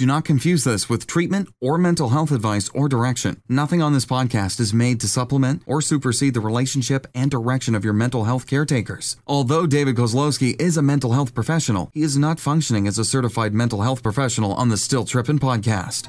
Do not confuse this with treatment or mental health advice or direction. Nothing on this podcast is made to supplement or supersede the relationship and direction of your mental health caretakers. Although David Kozlowski is a mental health professional, he is not functioning as a certified mental health professional on the Still Trippin' podcast.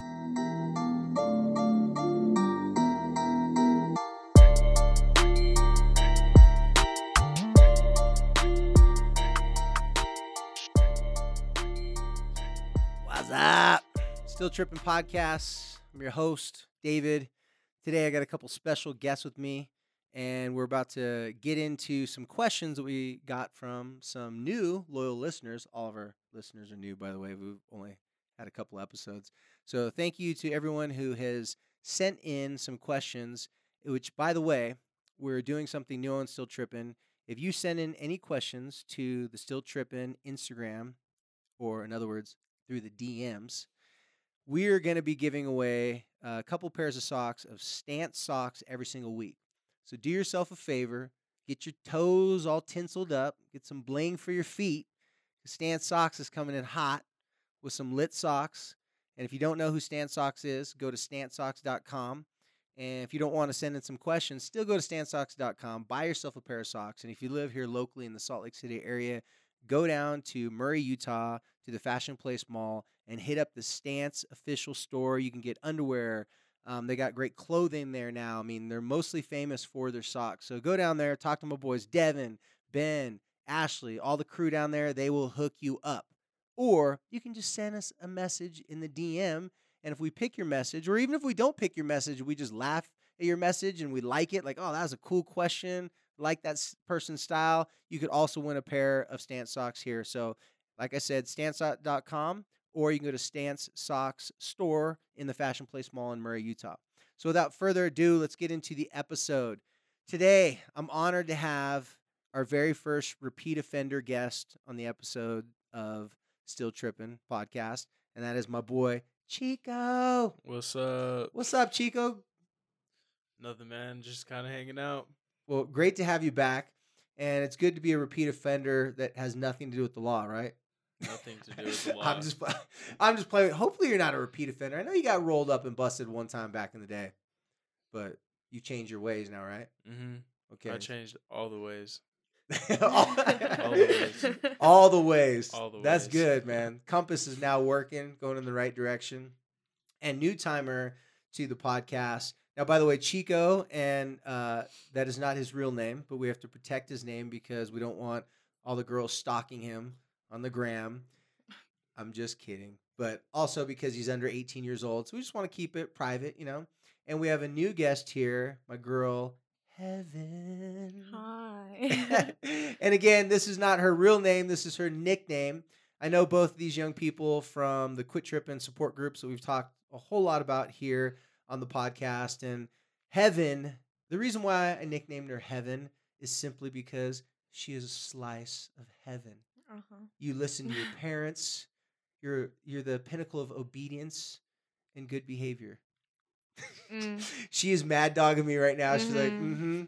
Still Trippin' Podcasts. I'm your host, David. Today I got a couple special guests with me, and we're about to get into some questions that we got from some new loyal listeners. All of our listeners are new, by the way. We've only had a couple episodes. So thank you to everyone who has sent in some questions, which, by the way, we're doing something new on Still Trippin'. If you send in any questions to the Still Trippin' Instagram, or in other words, through the DMs, we are going to be giving away a couple pairs of socks of Stance socks every single week. So do yourself a favor, get your toes all tinseled up, get some bling for your feet. Stance socks is coming in hot with some lit socks. And if you don't know who Stance socks is, go to stancesocks.com. And if you don't want to send in some questions, still go to stancesocks.com, buy yourself a pair of socks. And if you live here locally in the Salt Lake City area, go down to Murray, Utah, to the Fashion Place Mall and hit up the Stance official store. You can get underwear. Um, they got great clothing there now. I mean, they're mostly famous for their socks. So go down there, talk to my boys, Devin, Ben, Ashley, all the crew down there. They will hook you up. Or you can just send us a message in the DM. And if we pick your message, or even if we don't pick your message, we just laugh at your message and we like it, like, oh, that was a cool question, like that person's style, you could also win a pair of Stance socks here. So like I said, stance.com, or you can go to Stance Socks Store in the Fashion Place Mall in Murray, Utah. So without further ado, let's get into the episode. Today, I'm honored to have our very first repeat offender guest on the episode of Still Trippin' podcast, and that is my boy Chico. What's up? What's up, Chico? Nothing, man. Just kind of hanging out. Well, great to have you back, and it's good to be a repeat offender that has nothing to do with the law, right? Nothing to do with the law. I'm just, I'm just playing. Hopefully, you're not a repeat offender. I know you got rolled up and busted one time back in the day, but you changed your ways now, right? Mm-hmm. Okay. I changed all the ways. all, All the ways. all the ways. All the ways. That's good, man. Compass is now working, going in the right direction. And new timer to the podcast. Now, by the way, Chico, and uh, that is not his real name, but we have to protect his name because we don't want all the girls stalking him on the gram. I'm just kidding. But also because he's under 18 years old. So we just want to keep it private, you know? And we have a new guest here, my girl, Heaven. Hi. and again, this is not her real name. This is her nickname. I know both of these young people from the Quit Trip and support groups that we've talked a whole lot about here on the podcast. And Heaven, the reason why I nicknamed her Heaven is simply because she is a slice of heaven. uh-huh. You listen to your parents. You're you're the pinnacle of obedience and good behavior. Mm. she is mad dogging me right now. She's like, Mhm. mm-hmm.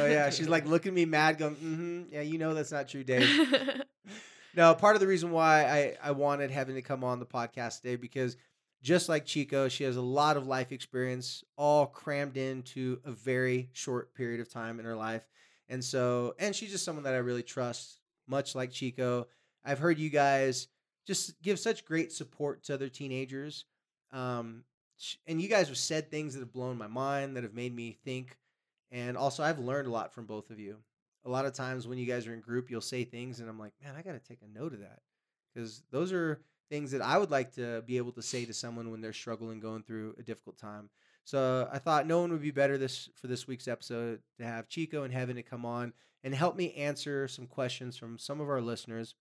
Oh yeah, she's like looking at me mad, going, mm-hmm. Yeah, you know that's not true, Dave. no, part of the reason why I I wanted Heaven to come on the podcast today because just like Chico, she has a lot of life experience, all crammed into a very short period of time in her life, and so and she's just someone that I really trust, much like Chico. I've heard you guys just give such great support to other teenagers. Um, and you guys have said things that have blown my mind, that have made me think. And also, I've learned a lot from both of you. A lot of times when you guys are in group, you'll say things, and I'm like, man, I got to take a note of that. Because those are things that I would like to be able to say to someone when they're struggling, going through a difficult time. So I thought no one would be better this for this week's episode to have Chico and Heaven to come on and help me answer some questions from some of our listeners.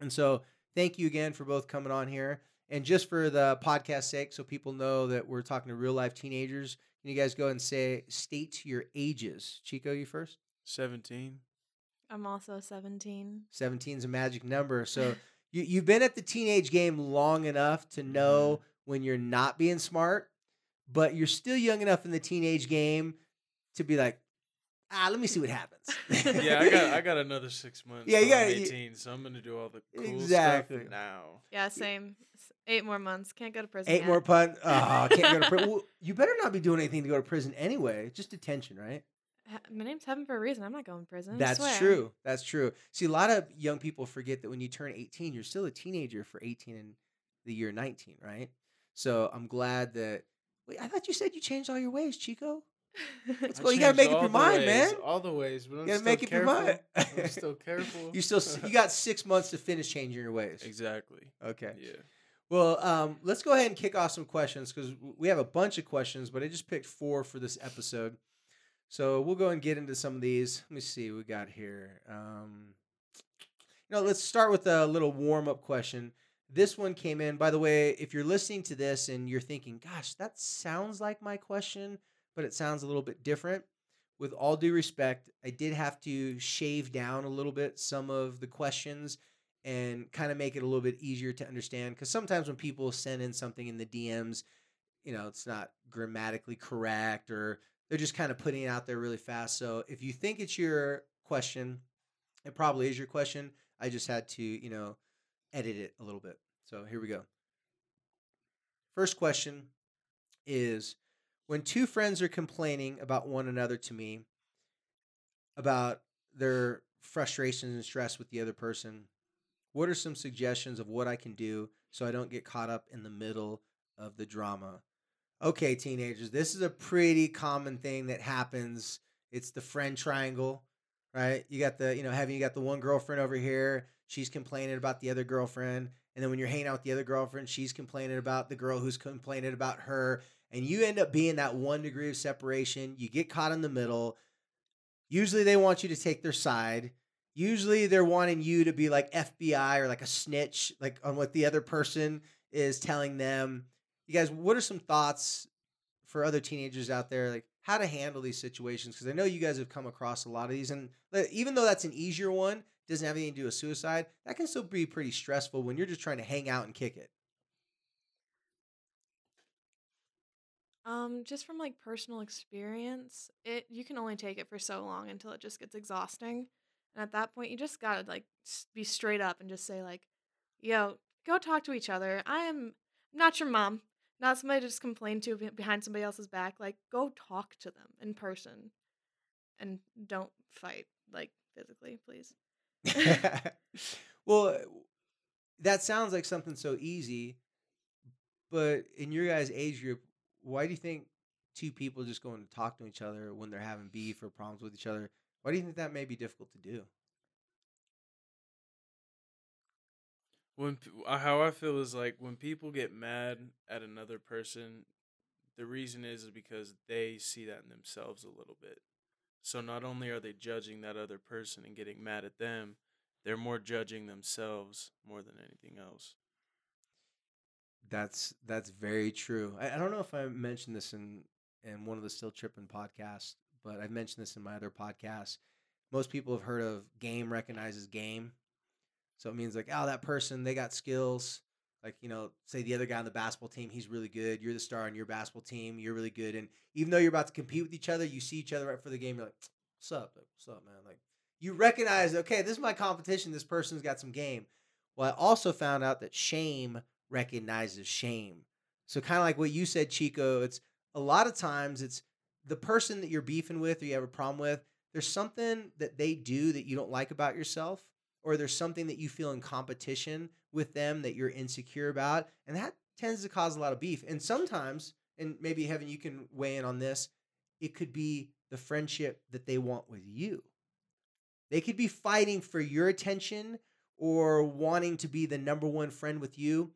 And so thank you again for both coming on here. And just for the podcast sake, so people know that we're talking to real life teenagers, can you guys go and say state your ages? Chico, you first. 17. I'm also 17. 17 is a magic number. So you, you've been at the teenage game long enough to know when you're not being smart, but you're still young enough in the teenage game to be like, ah, let me see what happens. yeah, I got I got another six months. Yeah, you till I'm gotta- you- 18, so I'm gonna do all the cool Exactly. stuff now. Yeah, same. Eight more months. Can't go to prison. Eight yet. more pun. Oh, can't go to prison. well, you better not be doing anything to go to prison anyway. Just detention, right? Ha- My name's Heaven for a reason. I'm not going to prison. I That's swear. true. That's true. See, a lot of young people forget that when you turn 18, you're still a teenager for 18 and the year 19, right? So I'm glad that. Wait, I thought you said you changed all your ways, Chico. Let's go. You gotta make up your mind, ways, man. All the ways, but I'm You gotta still make up your mind. I'm still careful. You still you got six months to finish changing your ways. exactly. Okay. Yeah. Well, um, let's go ahead and kick off some questions because we have a bunch of questions, but I just picked four for this episode. So we'll go and get into some of these. Let me see what we got here. Um, you know, let's start with a little warm up question. This one came in. By the way, if you're listening to this and you're thinking, "Gosh, that sounds like my question," but it sounds a little bit different. With all due respect, I did have to shave down a little bit some of the questions and kind of make it a little bit easier to understand because sometimes when people send in something in the DMs, you know, it's not grammatically correct or they're just kind of putting it out there really fast. So if you think it's your question, it probably is your question. I just had to, you know, edit it a little bit. So here we go. First question is when two friends are complaining about one another to me about their frustrations and stress with the other person, what are some suggestions of what I can do so I don't get caught up in the middle of the drama? Okay, teenagers, this is a pretty common thing that happens. It's the friend triangle, right? You got the, you know, having you got the one girlfriend over here, she's complaining about the other girlfriend. And then when you're hanging out with the other girlfriend, she's complaining about the girl who's complaining about her. And you end up being that one degree of separation. You get caught in the middle. Usually they want you to take their side. Usually they're wanting you to be like FBI or like a snitch, like on what the other person is telling them. You guys, what are some thoughts for other teenagers out there, like how to handle these situations? Because I know you guys have come across a lot of these, and even though that's an easier one, doesn't have anything to do with suicide, that can still be pretty stressful when you're just trying to hang out and kick it. Um, just from like personal experience, it you can only take it for so long until it just gets exhausting. And at that point, you just gotta like be straight up and just say like, "Yo, go talk to each other. I am not your mom, not somebody to just complain to behind somebody else's back. Like, go talk to them in person, and don't fight like physically, please." well, that sounds like something so easy, but in your guys' age group, why do you think two people just going to talk to each other when they're having beef or problems with each other? Why do you think that may be difficult to do? When uh, how I feel is like when people get mad at another person, the reason is is because they see that in themselves a little bit. So not only are they judging that other person and getting mad at them, they're more judging themselves more than anything else. That's that's very true. I, I don't know if I mentioned this in in one of the Still Trippin' podcasts, but I've mentioned this in my other podcasts. Most people have heard of game recognizes game. So it means like, oh, that person, they got skills. Like, you know, say the other guy on the basketball team, he's really good. You're the star on your basketball team. You're really good. And even though you're about to compete with each other, you see each other right for the game. You're like, what's up? Like, what's up, man? Like, you recognize, okay, this is my competition. This person's got some game. Well, I also found out that shame recognizes shame. So kind of like what you said, Chico, it's a lot of times it's the person that you're beefing with or you have a problem with, there's something that they do that you don't like about yourself, or there's something that you feel in competition with them that you're insecure about. And that tends to cause a lot of beef. And sometimes, and maybe Heaven, you can weigh in on this, it could be the friendship that they want with you. They could be fighting for your attention or wanting to be the number one friend with you.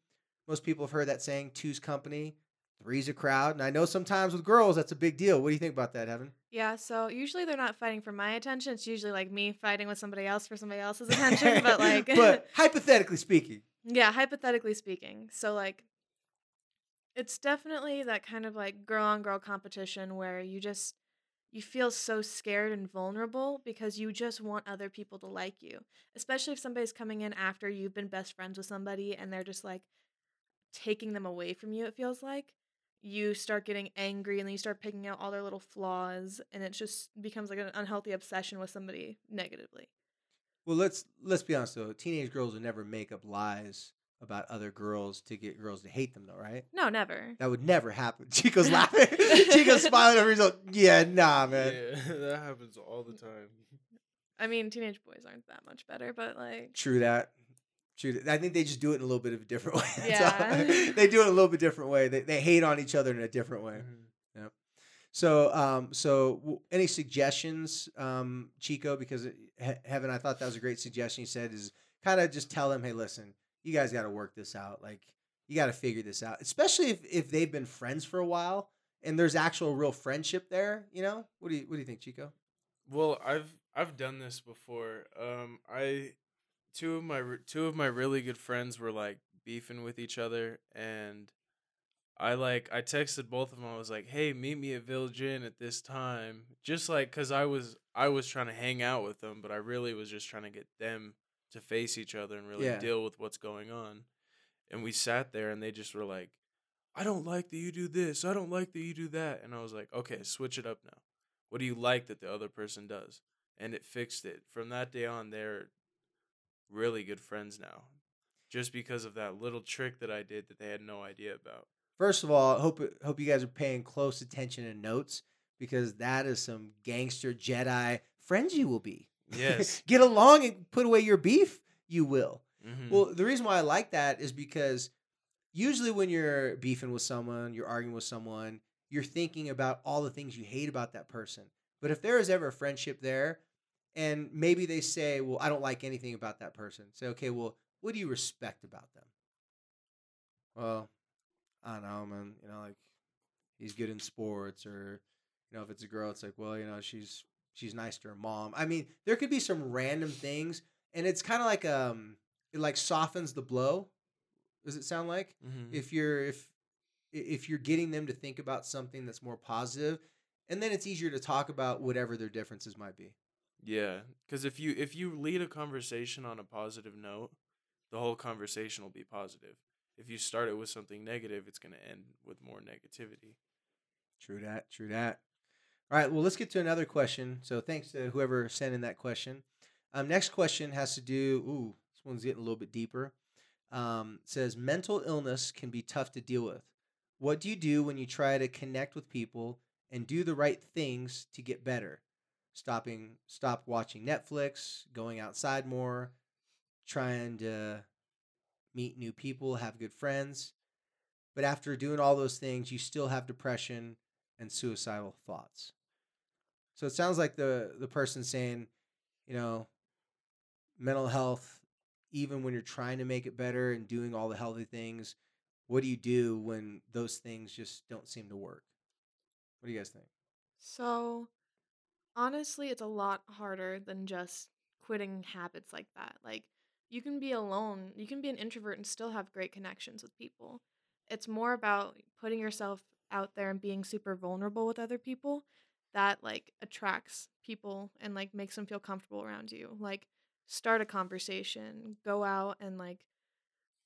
Most people have heard that saying, two's company, three's a crowd. And I know sometimes with girls, that's a big deal. What do you think about that, Heaven? Yeah, so usually they're not fighting for my attention. It's usually like me fighting with somebody else for somebody else's attention. but like, but hypothetically speaking, yeah, hypothetically speaking. So like, it's definitely that kind of like girl on girl competition where you just you feel so scared and vulnerable because you just want other people to like you. Especially if somebody's coming in after you've been best friends with somebody and they're just like taking them away from you, it feels like. You start getting angry and then you start picking out all their little flaws and it just becomes like an unhealthy obsession with somebody negatively. well, let's let's be honest though. Teenage girls will never make up lies about other girls to get girls to hate them, though, right? No, never. That would never happen. Chico's laughing. Chico's smiling over his own. Yeah, nah, man. Yeah, that happens all the time. I mean, teenage boys aren't that much better, but like, True that. True. I think they just do it in a little bit of a different way. That's all. Yeah. they do it a little bit different way. They, they hate on each other in a different way. Mhm. So, um, so w- any suggestions, um, Chico? Because it, he- Heaven, I thought that was a great suggestion. He said is kind of just tell them, hey, listen, you guys got to work this out. Like, you got to figure this out, especially if if they've been friends for a while and there's actual real friendship there. You know, what do you what do you think, Chico? Well, I've I've done this before. Um, I two of my two of my really good friends were like beefing with each other, and I like I texted both of them. I was like, "Hey, meet me at Village Inn at this time," just like because I was I was trying to hang out with them, but I really was just trying to get them to face each other and really Yeah. deal with what's going on. And we sat there, and they just were like, "I don't like that you do this. I don't like that you do that." And I was like, "Okay, switch it up now." what do you like that the other person does and it fixed it from that day on they're really good friends now just because of that little trick that i did that they had no idea about First of all, hope hope you guys are paying close attention and notes because that is some gangster Jedi friends you will be. Yes. Get along and put away your beef. You will. Mhm. Well, the reason why I like that is because usually when you're beefing with someone, you're arguing with someone, you're thinking about all the things you hate about that person. But if there is ever a friendship there, and maybe they say, Well, I don't like anything about that person, say, Okay, well, what do you respect about them? Well, I don't know, man. You know, like he's good in sports, or you know, if it's a girl, it's like, well, you know, she's she's nice to her mom. I mean, there could be some random things, and it's kind of like um, it like softens the blow. Does it sound like Mhm. if you're if if you're getting them to think about something that's more positive, and then it's easier to talk about whatever their differences might be. Yeah because if you if you lead a conversation on a positive note the whole conversation will be positive if you start it with something negative it's going to end with more negativity True that. True that. All right. Well, let's get to another question. So thanks to whoever sent in that question. Um, next question has to do. Ooh, this one's getting a little bit deeper. Um, says mental illness can be tough to deal with. What do you do when you try to connect with people and do the right things to get better? Stopping, stop watching Netflix, going outside more, trying to meet new people, have good friends. But after doing all those things, you still have depression and suicidal thoughts. So it sounds like the the person saying, you know, mental health, even when you're trying to make it better and doing all the healthy things, what do you do when those things just don't seem to work? What do you guys think? So, honestly, it's a lot harder than just quitting habits like that. Like, you can be alone, you can be an introvert and still have great connections with people. It's more about putting yourself out there and being super vulnerable with other people that like attracts people and like makes them feel comfortable around you. Like, start a conversation, go out and like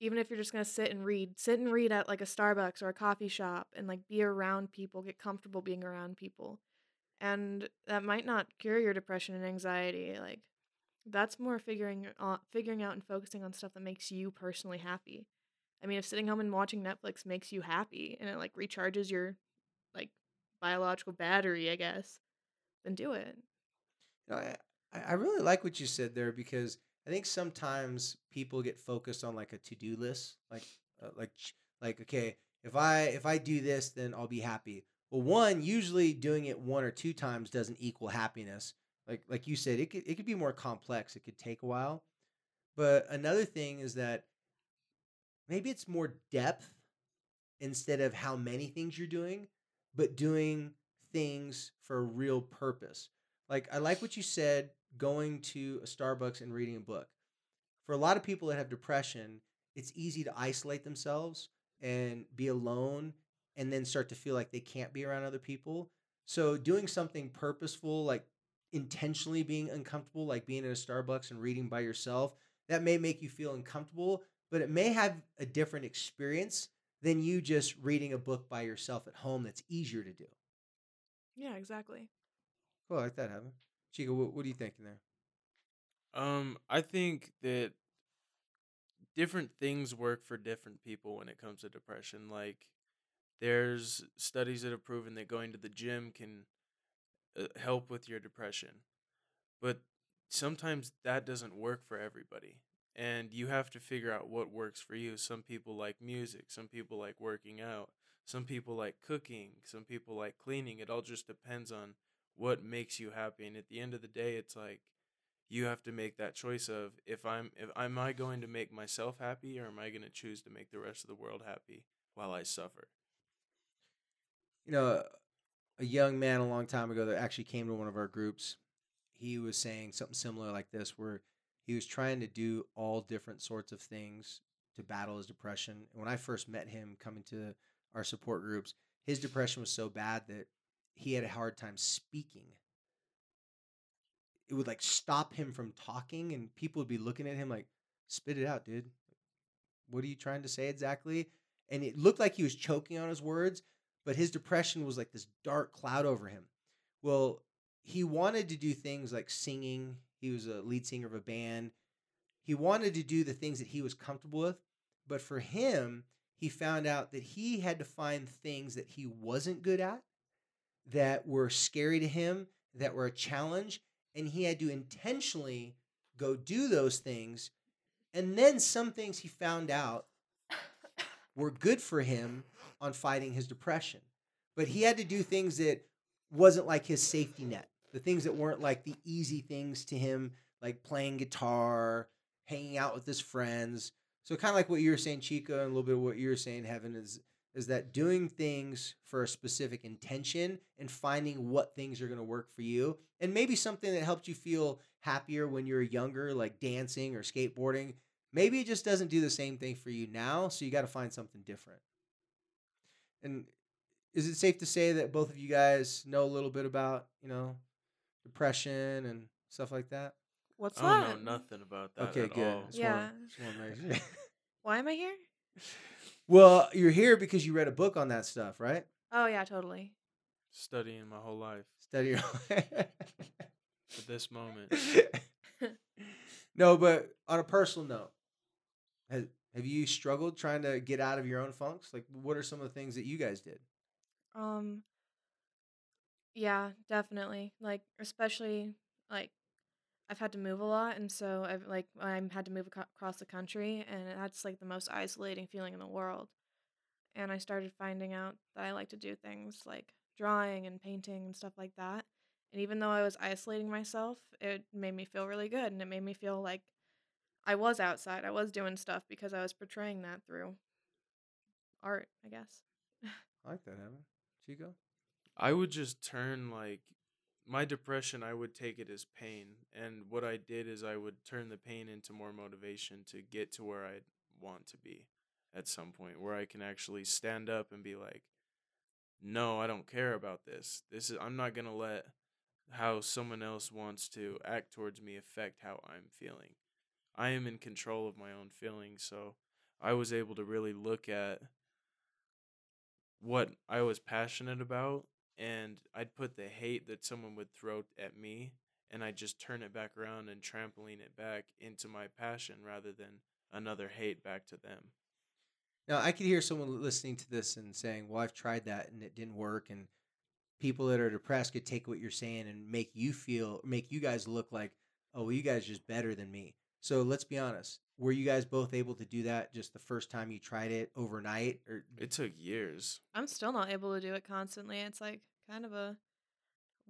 even if you're just going to sit and read, sit and read at like a Starbucks or a coffee shop and like be around people, get comfortable being around people. And that might not cure your depression and anxiety. Like that's more figuring out, figuring out and focusing on stuff that makes you personally happy. I mean, if sitting home and watching Netflix makes you happy and it like recharges your like biological battery, I guess, then do it. You know, I, I really like what you said there because I think sometimes people get focused on like a to do list, like uh, like like okay, if I if I do this, then I'll be happy. Well, one usually doing it one or two times doesn't equal happiness. Like like you said, it could it could be more complex. It could take a while. But another thing is that maybe it's more depth instead of how many things you're doing, but doing things for a real purpose. Like I like what you said, going to a Starbucks and reading a book. For a lot of people that have depression, it's easy to isolate themselves and be alone and then start to feel like they can't be around other people. So doing something purposeful like intentionally being uncomfortable like being in a Starbucks and reading by yourself, that may make you feel uncomfortable, but it may have a different experience than you just reading a book by yourself at home that's easier to do. Yeah, exactly. Cool, I like that, Heaven. Chico, what, what are you thinking there? Um, I think that different things work for different people when it comes to depression. Like there's studies that have proven that going to the gym can uh, help with your depression. But sometimes that doesn't work for everybody. And you have to figure out what works for you. Some people like music, some people like working out, some people like cooking, some people like cleaning. It all just depends on what makes you happy. And at the end of the day, it's like you have to make that choice of if I'm if am I going to make myself happy or am I going to choose to make the rest of the world happy while I suffer? You know, a young man a long time ago that actually came to one of our groups, he was saying something similar like this where he was trying to do all different sorts of things to battle his depression. And when I first met him coming to our support groups, his depression was so bad that he had a hard time speaking. It would like stop him from talking, and people would be looking at him like, spit it out, dude. What are you trying to say exactly? And it looked like he was choking on his words, but his depression was like this dark cloud over him. Well, he wanted to do things like singing. He was a lead singer of a band. He wanted to do the things that he was comfortable with. But for him, he found out that he had to find things that he wasn't good at, that were scary to him, that were a challenge. And he had to intentionally go do those things. And then some things he found out were good for him on fighting his depression. But he had to do things that wasn't like his safety net. The things that weren't like the easy things to him, like playing guitar, hanging out with his friends. So kind of like what you were saying, Chico, and a little bit of what you were saying, Heaven, is is that doing things for a specific intention and finding what things are going to work for you, and maybe something that helped you feel happier when you were younger, like dancing or skateboarding. Maybe it just doesn't do the same thing for you now, so you got to find something different. And is it safe to say that both of you guys know a little bit about, you know, depression and stuff like that? What's I don't that? know nothing about that Okay, at good. all. Yeah. wanna- just wanna. Why am I here? well, you're here because you read a book on that stuff, right? Oh yeah, totally. Studying my whole life Study your. for this moment. no, but on a personal note, has, have you struggled trying to get out of your own funks? Like, what are some of the things that you guys did? Um yeah, definitely. Like especially like I've had to move a lot and so I've like I had to move aco- across the country and that's like the most isolating feeling in the world. And I started finding out that I like to do things like drawing and painting and stuff like that. And even though I was isolating myself, it made me feel really good and it made me feel like I was outside. I was doing stuff because I was portraying that through art, I guess. I like that, Evan. Chico? I would just turn like my depression, I would take it as pain. And what I did is I would turn the pain into more motivation to get to where I want to be at some point, where I can actually stand up and be like, no, I don't care about this. This is I'm not gonna let how someone else wants to act towards me affect how I'm feeling. I am in control of my own feelings, so I was able to really look at what I was passionate about and I'd put the hate that someone would throw at me and I'd just turn it back around and trampoline it back into my passion rather than another hate back to them. Now, I could hear someone listening to this and saying, well, I've tried that and it didn't work. And people that are depressed could take what you're saying and make you feel, make you guys look like, oh, well, you guys are just better than me. So let's be honest. Were you guys both able to do that just the first time you tried it overnight? Or It took years. I'm still not able to do it constantly. It's like kind of a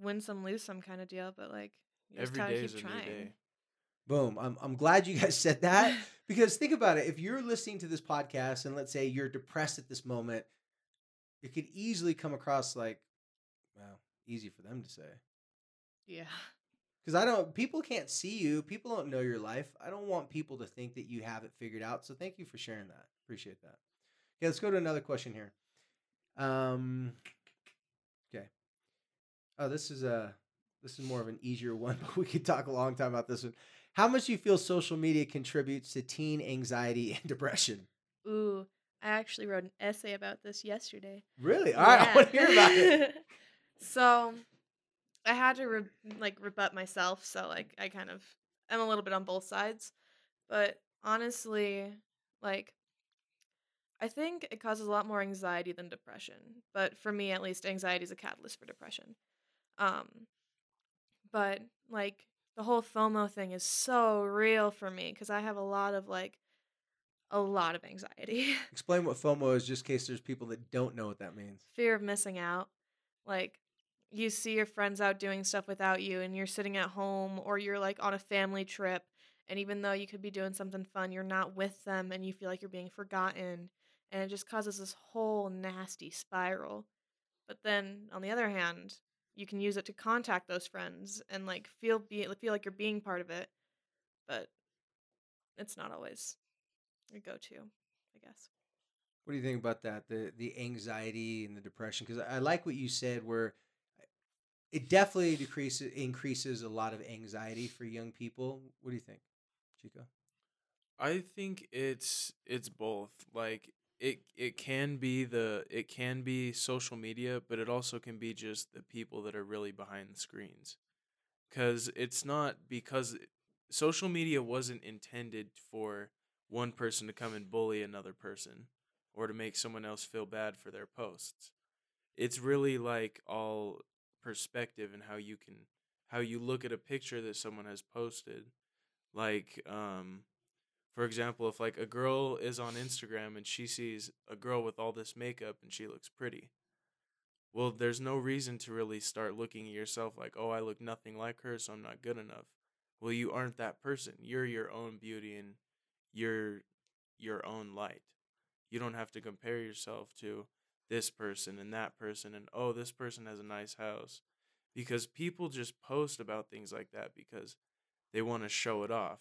win some, lose some kind of deal, but like you just Every gotta day keep is a trying. new day. boom. I'm, I'm glad you guys said that because think about it. If you're listening to this podcast and let's say you're depressed at this moment, it could easily come across like, well, easy for them to say. Yeah. Because I don't, people can't see you. People don't know your life. I don't want people to think that you have it figured out. So thank you for sharing that. Appreciate that. Okay, let's go to another question here. Um, okay. Oh, this is a this is more of an easier one, but we could talk a long time about this one. How much do you feel social media contributes to teen anxiety and depression? Ooh, I actually wrote an essay about this yesterday. Really? All right, I want to hear about it. so, I had to re- like rebut myself. So like I kind of I'm a little bit on both sides, but honestly, Like, I think it causes a lot more anxiety than depression. But for me, at least, anxiety is a catalyst for depression. Um, but like the whole FOMO thing is so real for me because I have a lot of like a lot of anxiety, Explain what FOMO is, just in case there's people that don't know what that means. fear of missing out. Like you see your friends out doing stuff without you, and you're sitting at home, or you're like on a family trip, and even though you could be doing something fun, you're not with them, and you feel like you're being forgotten, and it just causes this whole nasty spiral. But then on the other hand, you can use it to contact those friends and like feel be feel like you're being part of it, but it's not always a go-to, I guess. What do you think about that? The the anxiety and the depression? Because I like what you said, where it definitely decreases increases a lot of anxiety for young people. What do you think, Chico? I think it's it's both. Like it it can be the it can be social media, but it also can be just the people that are really behind the screens. Cuz it's not because social media wasn't intended for one person to come and bully another person or to make someone else feel bad for their posts. It's really like all perspective and how you can how you look at a picture that someone has posted. Like um for example, if like a girl is on Instagram and she sees a girl with all this makeup and she looks pretty, well, there's no reason to really start looking at yourself like, oh, I look nothing like her, so I'm not good enough. Well, you aren't that person. You're your own beauty and you're your own light. You don't have to compare yourself to this person and that person and oh, this person has a nice house. Because people just post about things like that because they want to show it off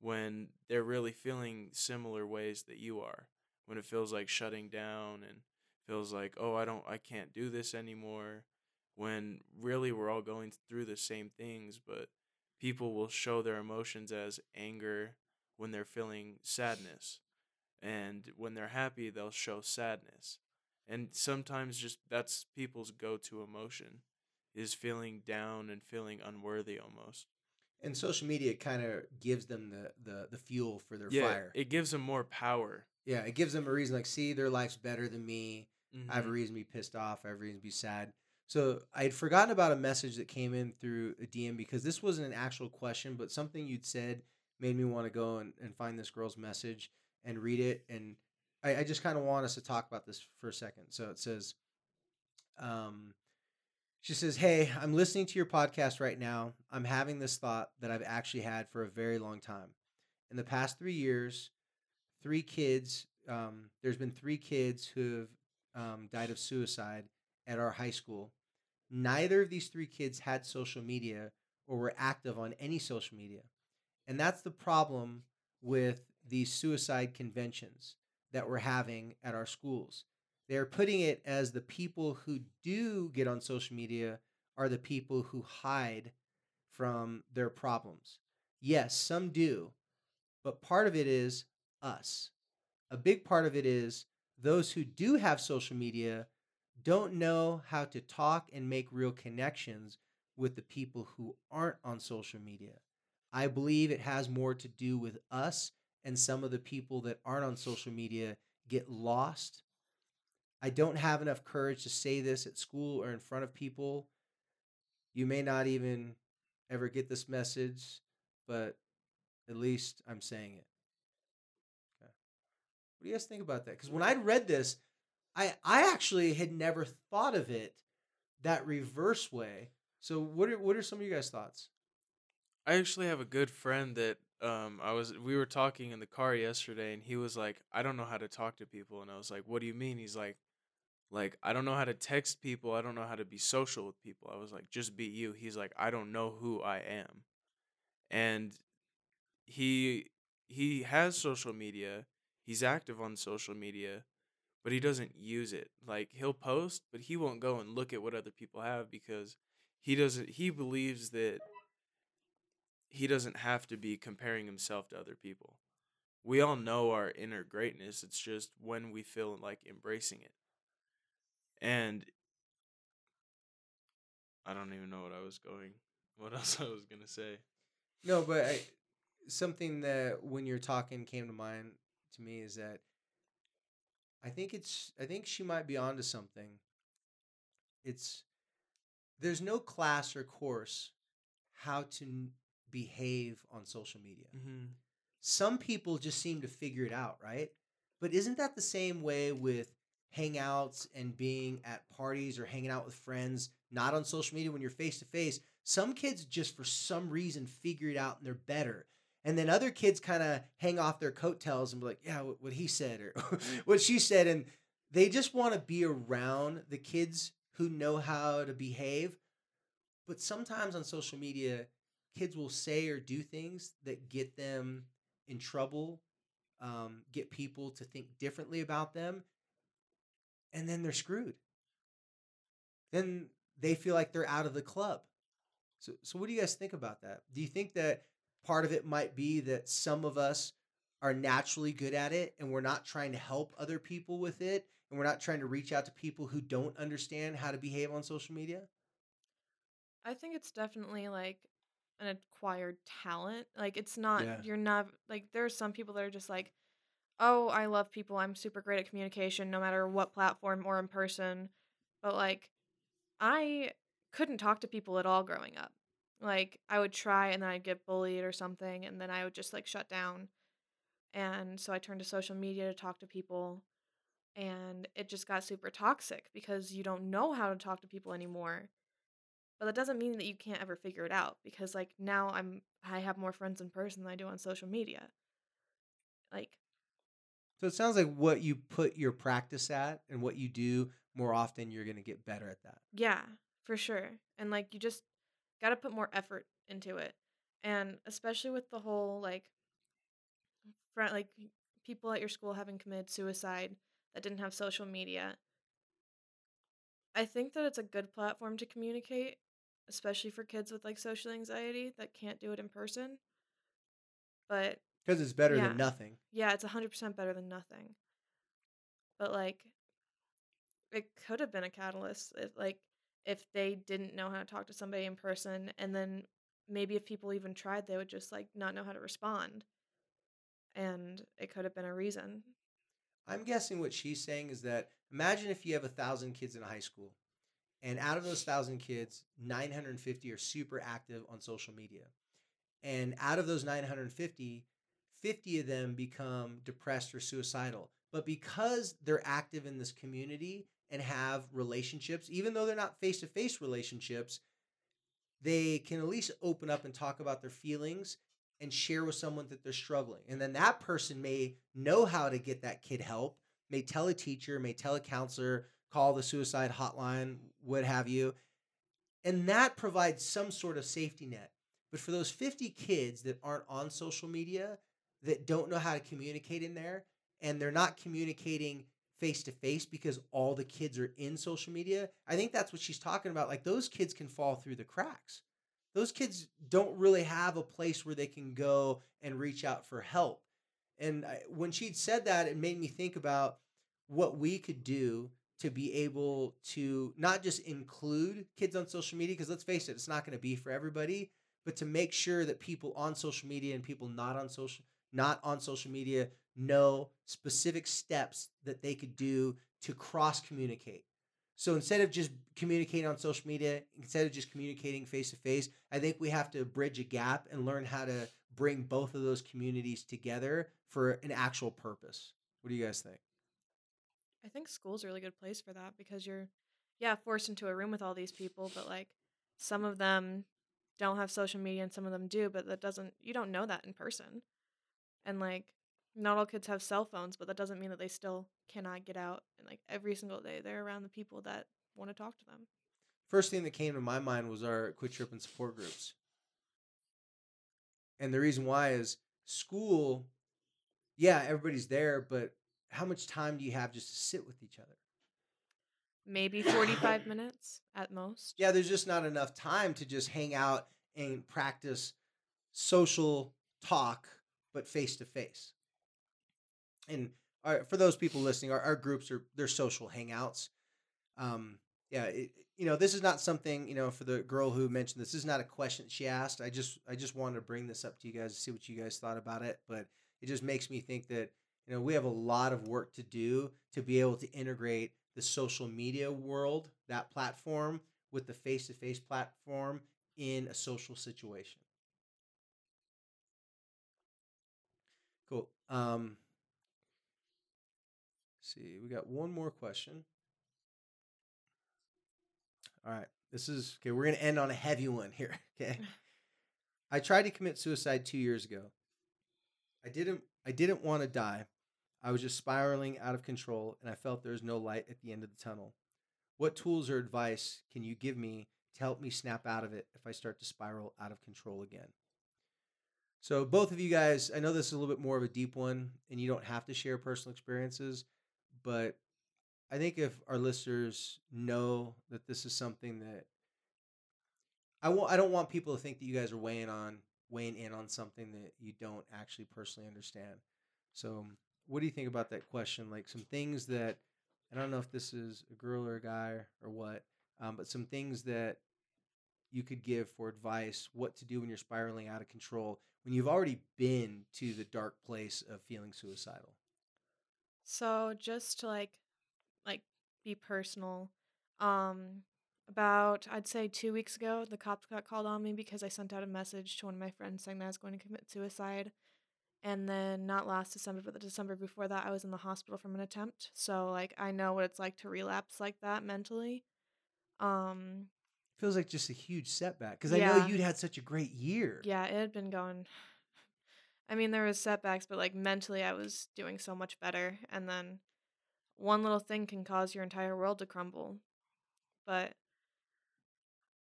when they're really feeling similar ways that you are. When it feels like shutting down and feels like oh i don't i can't do this anymore. When really we're all going through the same things but people will show their emotions as anger when they're feeling sadness. And when they're happy they'll show sadness and sometimes just that's people's go-to emotion is feeling down and feeling unworthy almost And social media kind of gives them the, the the fuel for their yeah fire. it gives them more power yeah, it gives them a reason. Like, see, their life's better than me. I have a Mhm. reason to be pissed off. I have a reason to be sad. So I had forgotten about a message that came in through a DM because this wasn't an actual question, but something you'd said made me want to go and, and find this girl's message and read it. And I, I just kind of want us to talk about this for a second. So it says, um, she says, Hey, I'm listening to your podcast right now. I'm having this thought that I've actually had for a very long time. In the past three years, three kids, um, there's been three kids who have um, died of suicide at our high school. Neither of these three kids had social media or were active on any social media. And that's the problem with these suicide conventions that we're having at our schools. They're putting it as the people who do get on social media are the people who hide from their problems. Yes, some do, but part of it is us. A big part of it is those who do have social media don't know how to talk and make real connections with the people who aren't on social media. I believe it has more to do with us and some of the people that aren't on social media get lost. I don't have enough courage to say this at school or in front of people. You may not even ever get this message, but at least I'm saying it. Okay. What do you guys think about that? Because when I read this, I I actually had never thought of it that reverse way. So what are what are some of you guys' thoughts? I actually have a good friend that um I was we were talking in the car yesterday and he was like, I don't know how to talk to people and I was like, What do you mean? He's like like I don't know how to text people, I don't know how to be social with people. I was like, just be you. He's like, I don't know who I am. And he he has social media. He's active on social media, but he doesn't use it. Like he'll post, but he won't go and look at what other people have because he doesn't he believes that he doesn't have to be comparing himself to other people. We all know our inner greatness. It's just when we feel like embracing it. And I don't even know what I was going, what else I was going to say. No, but I, something that when you're talking came to mind to me is that I think it's I think she might be onto something. It's there's no class or course how to behave on social media. Mm-hmm. Some people just seem to figure it out, right? But isn't that the same way with hangouts and being at parties or hanging out with friends, not on social media when you're face to face? Some kids just for some reason figure it out and they're better. And then other kids kind of hang off their coattails and be like, yeah, what, what he said or what she said. And they just want to be around the kids who know how to behave. But sometimes on social media, kids will say or do things that get them in trouble, um, get people to think differently about them, and then they're screwed. Then they feel like they're out of the club. So, so what do you guys think about that? Do you think that part of it might be that some of us are naturally good at it and we're not trying to help other people with it and we're not trying to reach out to people who don't understand how to behave on social media? I think it's definitely like an acquired talent. Like it's not Yeah. you're not like there are some people that are just like, "Oh, I love people. I'm super great at communication no matter what platform or in person." But like I couldn't talk to people at all growing up. Like I would try and then I'd get bullied or something and then I would just like shut down. And so I turned to social media to talk to people and it just got super toxic because you don't know how to talk to people anymore but that doesn't mean that you can't ever figure it out because like now i'm i have more friends in person than i do on social media like So it sounds like what you put your practice at and what you do more often, you're going to get better at that. yeah for sure and like you just got to put more effort into it and especially with the whole like front like people at your school having committed suicide that didn't have social media i think that it's a good platform to communicate especially for kids with like social anxiety that can't do it in person but Because it's better Yeah. than nothing. Yeah, it's 100% better than nothing. But like it could have been a catalyst if like if they didn't know how to talk to somebody in person and then maybe if people even tried they would just like not know how to respond. And it could have been a reason. I'm guessing what she's saying is that imagine if you have a thousand kids in a high school, and out of those thousand kids, 950 are super active on social media. And out of those 950, 50 of them become depressed or suicidal. But because they're active in this community and have relationships, even though they're not face to face relationships, they can at least open up and talk about their feelings and share with someone that they're struggling. And then that person may know how to get that kid help, may tell a teacher, may tell a counselor, call the suicide hotline, what have you. And that provides some sort of safety net. But for those 50 kids that aren't on social media, that don't know how to communicate in there, and they're not communicating face to face because all the kids are in social media, I think that's what she's talking about. Like those kids can fall through the cracks those kids don't really have a place where they can go and reach out for help. And I, when she'd said that, it made me think about what we could do to be able to not just include kids on social media, because let's face it, it's not going to be for everybody, but to make sure that people on social media and people not on social not on social media know specific steps that they could do to cross communicate. So instead of just communicating on social media, instead of just communicating face to face, I think we have to bridge a gap and learn how to bring both of those communities together for an actual purpose. What do you guys think? I think school's a really good place for that because you're yeah, forced into a room with all these people, but like some of them don't have social media and some of them do, but that doesn't you don't know that in person. And like not all kids have cell phones, but that doesn't mean that they still cannot get out and like every single day they're around the people that want to talk to them. First thing that came to my mind was our Quit Trip and support groups. And the reason why is school, yeah, everybody's there, but how much time do you have just to sit with each other? Maybe 45 minutes at most. Yeah, there's just not enough time to just hang out and practice social talk, but face to face. And our, for those people listening, our, our groups are they're social hangouts. Um, yeah, it, you know, this is not something you know for the girl who mentioned this. This is not a question she asked. I just I just wanted to bring this up to you guys to see what you guys thought about it. But it just makes me think that you know, we have a lot of work to do to be able to integrate the social media world, that platform, with the face to face platform in a social situation. Cool. Um, see, we got one more question. All right. This is okay. We're going to end on a heavy one here. Okay. I tried to commit suicide two years ago. I didn't I didn't want to die. I was just spiraling out of control and I felt there was no light at the end of the tunnel. What tools or advice can you give me to help me snap out of it if I start to spiral out of control again? So, both of you guys, I know this is a little bit more of a deep one and you don't have to share personal experiences, but I think if our listeners know that this is something that I want I don't want people to think that you guys are weighing on weighing in on something that you don't actually personally understand. So, what do you think about that question? Like some things that I don't know if this is a girl or a guy or what, um, but some things that you could give for advice what to do when you're spiraling out of control when you've already been to the dark place of feeling suicidal. So just to like like be personal, um about I'd say 2 weeks ago, the cops got called on me because I sent out a message to one of my friends saying that I was going to commit suicide. And then not last December, but the December before that, I was in the hospital from an attempt. So like I know what it's like to relapse like that mentally. Um Feels like just a huge setback because I know you'd had such a great year. Yeah, it had been going I mean, there was setbacks, but like mentally I was doing so much better and then one little thing can cause your entire world to crumble. But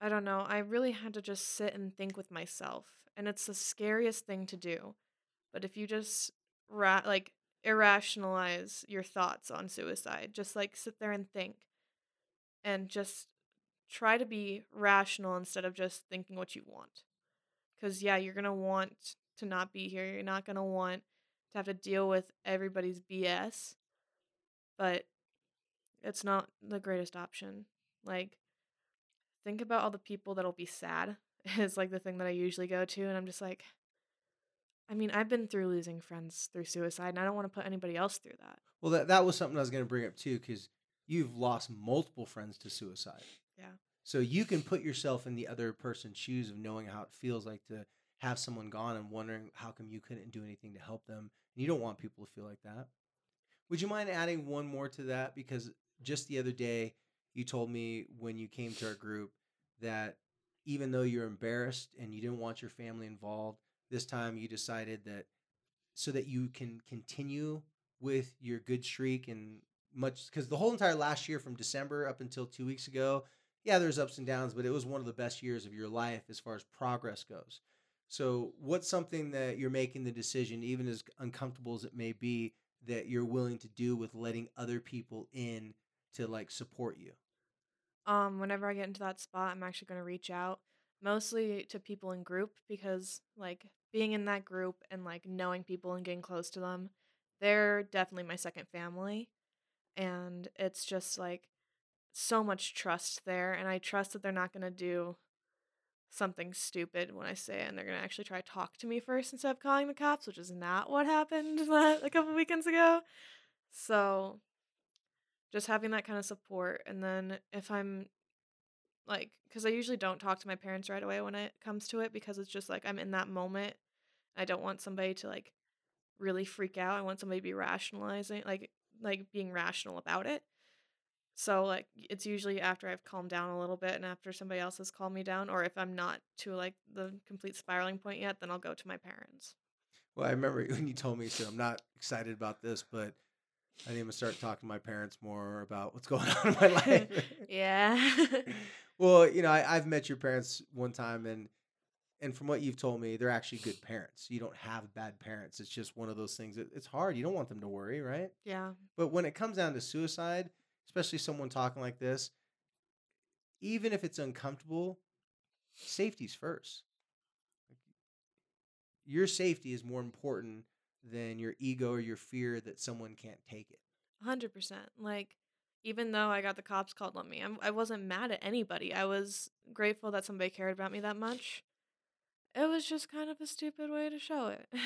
I don't know. I really had to just sit and think with myself. And it's the scariest thing to do. But if you just ra- like irrationalize your thoughts on suicide, just like sit there and think and just try to be rational instead of just thinking what you want. Cuz yeah, you're going to want to not be here. You're not going to want to have to deal with everybody's BS. But it's not the greatest option. Like think about all the people that'll be sad is like the thing that I usually go to and I'm just like I mean, I've been through losing friends through suicide and I don't want to put anybody else through that. Well, that that was something I was going to bring up too because you've lost multiple friends to suicide. Yeah. So you can put yourself in the other person's shoes of knowing how it feels like to have someone gone and wondering how come you couldn't do anything to help them. And you don't want people to feel like that. Would you mind adding one more to that? Because just the other day, you told me when you came to our group that even though you're embarrassed and you didn't want your family involved, this time you decided that so that you can continue with your good streak and much because the whole entire last year from December up until two weeks ago, yeah, there's ups and downs, but it was one of the best years of your life as far as progress goes. So, what's something that you're making the decision, even as uncomfortable as it may be, that you're willing to do with letting other people in to like support you? Um whenever I get into that spot, I'm actually going to reach out mostly to people in group because like being in that group and like knowing people and getting close to them, they're definitely my second family and it's just like so much trust there and I trust that they're not going to do something stupid when I say it and they're to actually try to talk to me first instead of calling the cops, which is not what happened a couple weekends ago. So just having that kind of support and then if I'm like cuz I usually don't talk to my parents right away when it comes to it because it's just like I'm in that moment. I don't want somebody to like really freak out. I want somebody to be rationalizing like like being rational about it. So like it's usually after I've calmed down a little bit and after somebody else has calmed me down or if I'm not to like the complete spiraling point yet, then I'll go to my parents. Well, I remember when you told me, so I'm not excited about this, but I need to start talking to my parents more about what's going on in my life. yeah. Well, you know, I, I've met your parents one time, and and from what you've told me, they're actually good parents. You don't have bad parents. It's just one of those things. That, it's hard. You don't want them to worry, right? yeah. But when it comes down to suicide, especially someone talking like this, even if it's uncomfortable, safety's first. Your safety is more important than your ego or your fear that someone can't take it. 100%. Like even though I got the cops called on me, I'm, I wasn't mad at anybody. I was grateful that somebody cared about me that much. It was just kind of a stupid way to show it.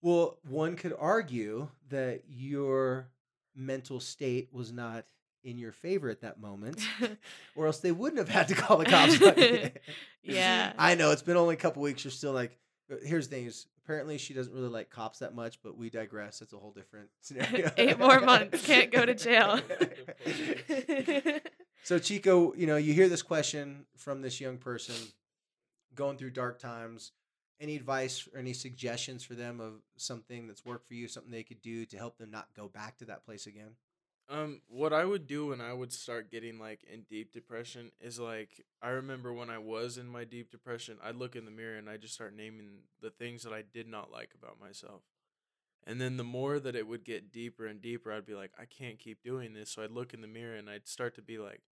Well, one could argue that your mental state was not in your favor at that moment, or else they wouldn't have had to call the cops. Yeah. I know it's been only a couple weeks. You're still like, uh, here's the thing: is apparently she doesn't really like cops that much, but we digress. It's a whole different scenario. Eight more months, can't go to jail. so Chico, you know, you hear this question from this young person going through dark times. Any advice or any suggestions for them of something that's worked for you, something they could do to help them not go back to that place again? Um, what I would do when I would start getting like in deep depression is like I remember when I was in my deep depression, I'd look in the mirror and I just start naming the things that I did not like about myself. And then the more that it would get deeper and deeper, I'd be like, I can't keep doing this. So I'd look in the mirror and I'd start to be like,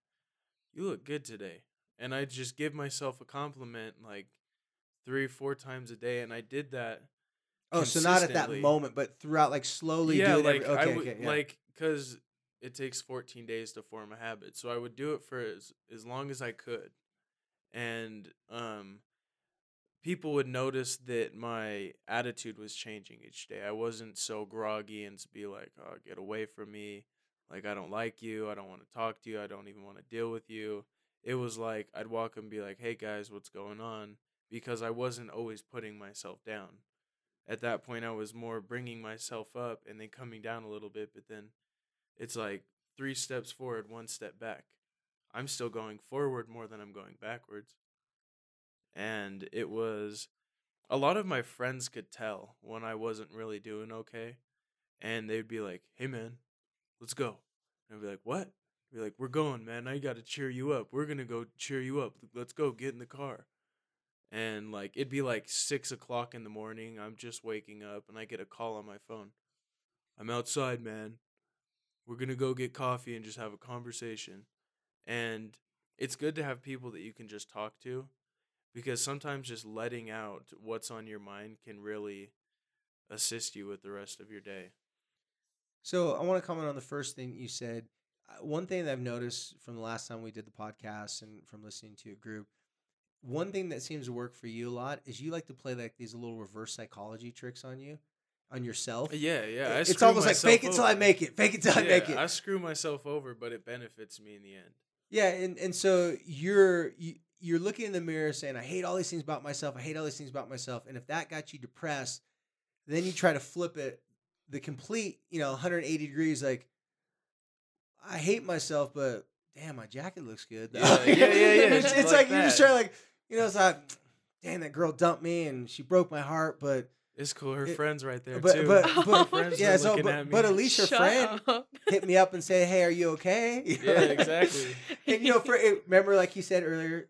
You look good today. And I'd just give myself a compliment like three, four times a day. And I did that. Oh, so not at that moment, but throughout, like slowly. yeah, like every, okay, I would okay, yeah. like because it takes 14 days to form a habit, so I would do it for as as long as I could, and um, people would notice that my attitude was changing each day. I wasn't so groggy and to be like, "Oh, get away from me." Like I don't like you. I don't want to talk to you. I don't even want to deal with you. It was like I'd walk and be like, "Hey guys, what's going on?" Because I wasn't always putting myself down at that point I was more bringing myself up and then coming down a little bit, but then it's like three steps forward, one step back. I'm still going forward more than I'm going backwards. And it was a lot of my friends could tell when I wasn't really doing okay. And they'd be like, hey man, let's go. And I'd be like, what? I'd be like, we're going, man. I got to cheer you up. We're going to go cheer you up. Let's go. Get in the car and like it'd be like six o'clock in the morning. I'm just waking up, and I get a call on my phone. I'm outside, man. We're gonna go get coffee and just have a conversation. And it's good to have people that you can just talk to, because sometimes just letting out what's on your mind can really assist you with the rest of your day. So I want to comment on the first thing you said. Uh, One thing that I've noticed from the last time we did the podcast and from listening to a group, one thing that seems to work for you a lot is you like to play like these little reverse psychology tricks on you, on yourself. Yeah, yeah. I it's almost like fake it till I make it, fake it till I make it. I screw myself over, but it benefits me in the end. Yeah, and and so you're you, you're looking in the mirror saying, "I hate all these things about myself. I hate all these things about myself." And if that got you depressed, then you try to flip it the complete, you know, 180 degrees. Like, I hate myself, but damn, my jacket looks good. though." Yeah, yeah, yeah, yeah, it's it's like like, you're just trying like, you know, it's like, damn, that girl dumped me and she broke my heart, but It's cool. Her It- friends right there but too. but but friends yeah, so but, but at least her Shut friend up. hit me up and say, "Hey, are you okay?" Yeah, exactly. and you know, for remember, like you said earlier,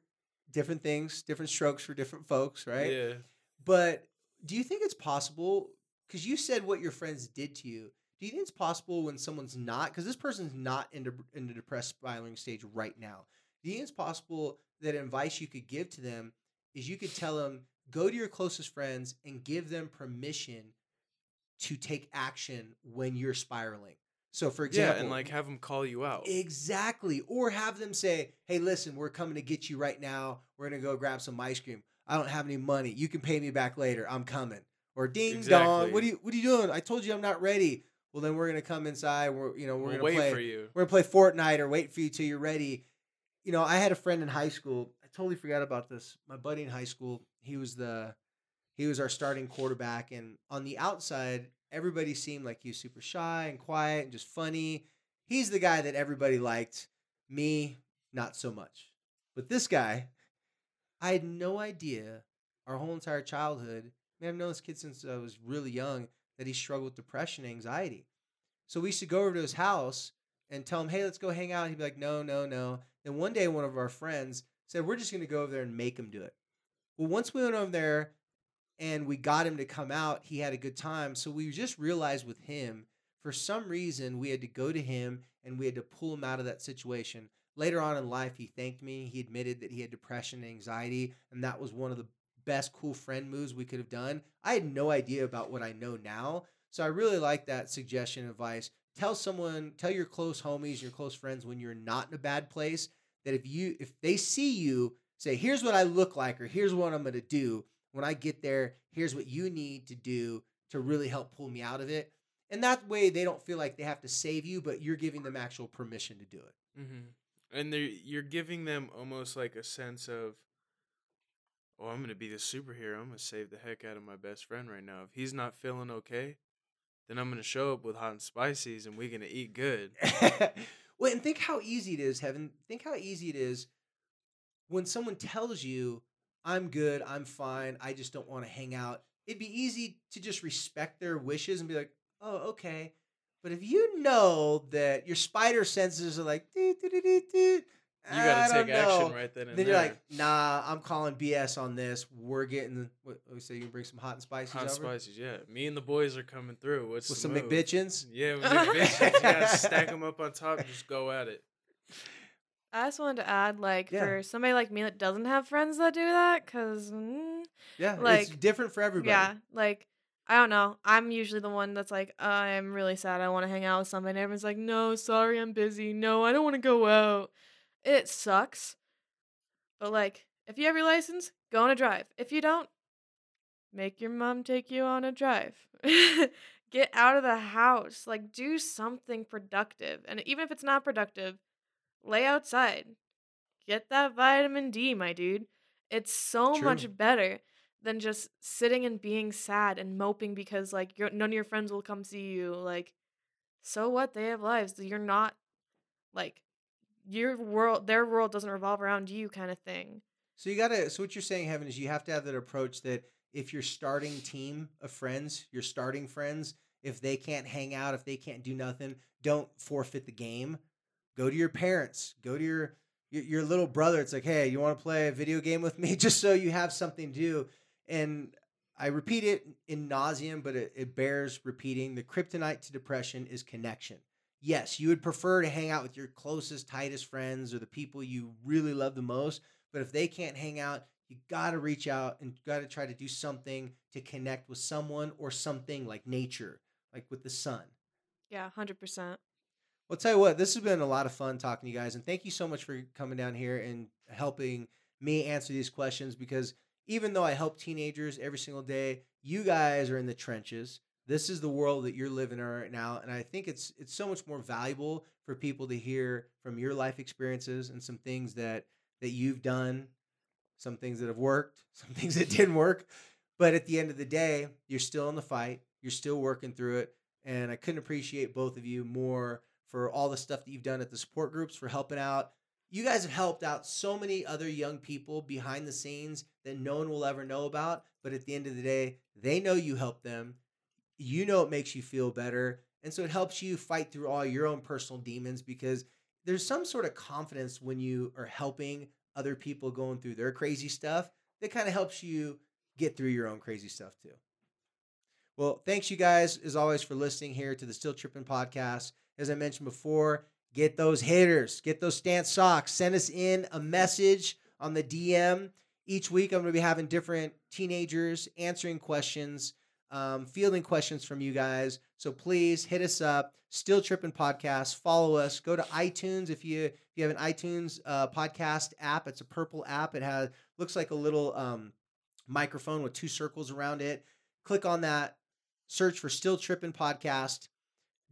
different things, different strokes for different folks, right? Yeah. But do you think it's possible? Because you said what your friends did to you. Do you think it's possible when someone's not? Because this person's not in the in the depressed spiraling stage right now. Do you think it's possible that advice you could give to them is you could tell them go to your closest friends and give them permission to take action when you're spiraling. So, for example, yeah, and like have them call you out. Exactly. Or have them say, hey, listen, we're coming to get you right now. We're going to go grab some ice cream. I don't have any money. You can pay me back later. I'm coming. Or ding dong. What are you what are you doing? I told you I'm not ready. Well then we're gonna come inside. We're you know, we're we'll gonna wait play for you. we're gonna play Fortnite or wait for you till you're ready. You know, I had a friend in high school. Totally forgot about this. My buddy in high school, he was the he was our starting quarterback, and on the outside, everybody seemed like he was super shy and quiet and just funny. He's the guy that everybody liked. Me, not so much. But this guy, I had no idea our whole entire childhood. I mean, I've known this kid since I was really young that he struggled with depression and anxiety. So we used to go over to his house and tell him, hey, let's go hang out. He'd be like, no, no, no. Then one day, one of our friends said, we're just going to go over there and make him do it. Well, once we went over there and we got him to come out, he had a good time. So we just realized with him, for some reason, we had to go to him and we had to pull him out of that situation. Later on in life, he thanked me. He admitted that he had depression and anxiety, and that was one of the best cool friend moves we could have done. I had no idea about what I know now. So I really like that suggestion advice. Tell someone, tell your close homies, your close friends when you're not in a bad place that if you if they see you say, here's what I look like or here's what I'm gonna do. When I get there, here's what you need to do to really help pull me out of it. And that way they don't feel like they have to save you, but you're giving them actual permission to do it. Mm-hmm. And you're giving them almost like a sense of, oh, I'm going to be the superhero. I'm going to save the heck out of my best friend right now. If he's not feeling okay, then I'm going to show up with hot and spices and we're going to eat good. well, and think how easy it is, Heaven. Think how easy it is when someone tells you, I'm good, I'm fine, I just don't want to hang out. It'd be easy to just respect their wishes and be like, oh, okay. But if you know that your spider senses are like, doo, doo, doo, You got I to don't take action right then and Then there. you're like, nah, I'm calling BS on this. We're getting, what we say, you can bring some hot and spicy hot over spices, yeah. Me and the boys are coming through. What's with the some move? McBitchins. Yeah, with McBitchins. you got to stack them up on top and just go at it. I just wanted to add, like, Yeah. for somebody like me that doesn't have friends that do that, because, mm, Yeah, it's Like, different for everybody. yeah, like, I don't know. I'm usually the one that's like, I'm really sad. I want to hang out with somebody. And everyone's like, no, sorry, I'm busy. No, I don't want to go out. It sucks. But, like, if you have your license, go on a drive. If you don't, make your mom take you on a drive. Get out of the house. Like, do something productive. And even if it's not productive, lay outside. Get that vitamin D, my dude. It's so True. much better than just sitting and being sad and moping because like your none of your friends will come see you. Like, so what? They have lives. You're not like your world. Their world doesn't revolve around you, kind of thing. So you gotta. So what you're saying, Heaven, is you have to have that approach that if your starting team of friends, your starting friends, if they can't hang out, if they can't do nothing, don't forfeit the game. Go to your parents. Go to your your, your little brother. It's like, hey, you want to play a video game with me, just so you have something to do. And I repeat it in nauseum, but it, it bears repeating. The kryptonite to depression is connection. Yes, you would prefer to hang out with your closest, tightest friends or the people you really love the most. But if they can't hang out, you got to reach out and got to try to do something to connect with someone or something like nature, like with the sun. Yeah, hundred percent. Well, tell you what, this has been a lot of fun talking to you guys, and thank you so much for coming down here and helping me answer these questions. Because even though I help teenagers every single day, you guys are in the trenches. This is the world that you're living in right now, and I think it's it's so much more valuable for people to hear from your life experiences and some things that that you've done, some things that have worked, some things that didn't work. But at the end of the day, you're still in the fight. You're still working through it. And I couldn't appreciate both of you more for all the stuff that you've done at the support groups, for helping out. You guys have helped out so many other young people behind the scenes that no one will ever know about. But at the end of the day, they know you helped them. You know it makes you feel better. And so it helps you fight through all your own personal demons because there's some sort of confidence when you are helping other people going through their crazy stuff that kind of helps you get through your own crazy stuff too. Well, thanks you guys as always for listening here to the Still Trippin' podcast. As I mentioned before, get those hitters, get those stance socks. Send us in a message on the DM. Each week, I'm going to be having different teenagers answering questions, um, fielding questions from you guys. So please hit us up. Still Trippin' Podcast. Follow us. Go to iTunes if you if you have an iTunes uh, podcast app. It's a purple app. It has looks like a little um, microphone with two circles around it. Click on that. Search for Still Trippin' Podcast.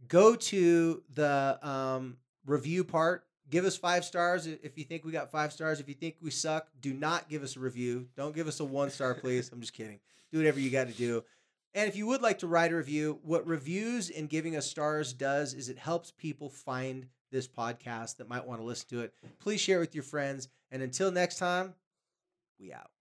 Go to the um, review part. Give us five stars if you think we got five stars. If you think we suck, do not give us a review. Don't give us a one star, please. I'm just kidding. Do whatever you got to do. And if you would like to write a review, what reviews and giving us stars does is it helps people find this podcast that might want to listen to it. Please share it with your friends. And until next time, we out.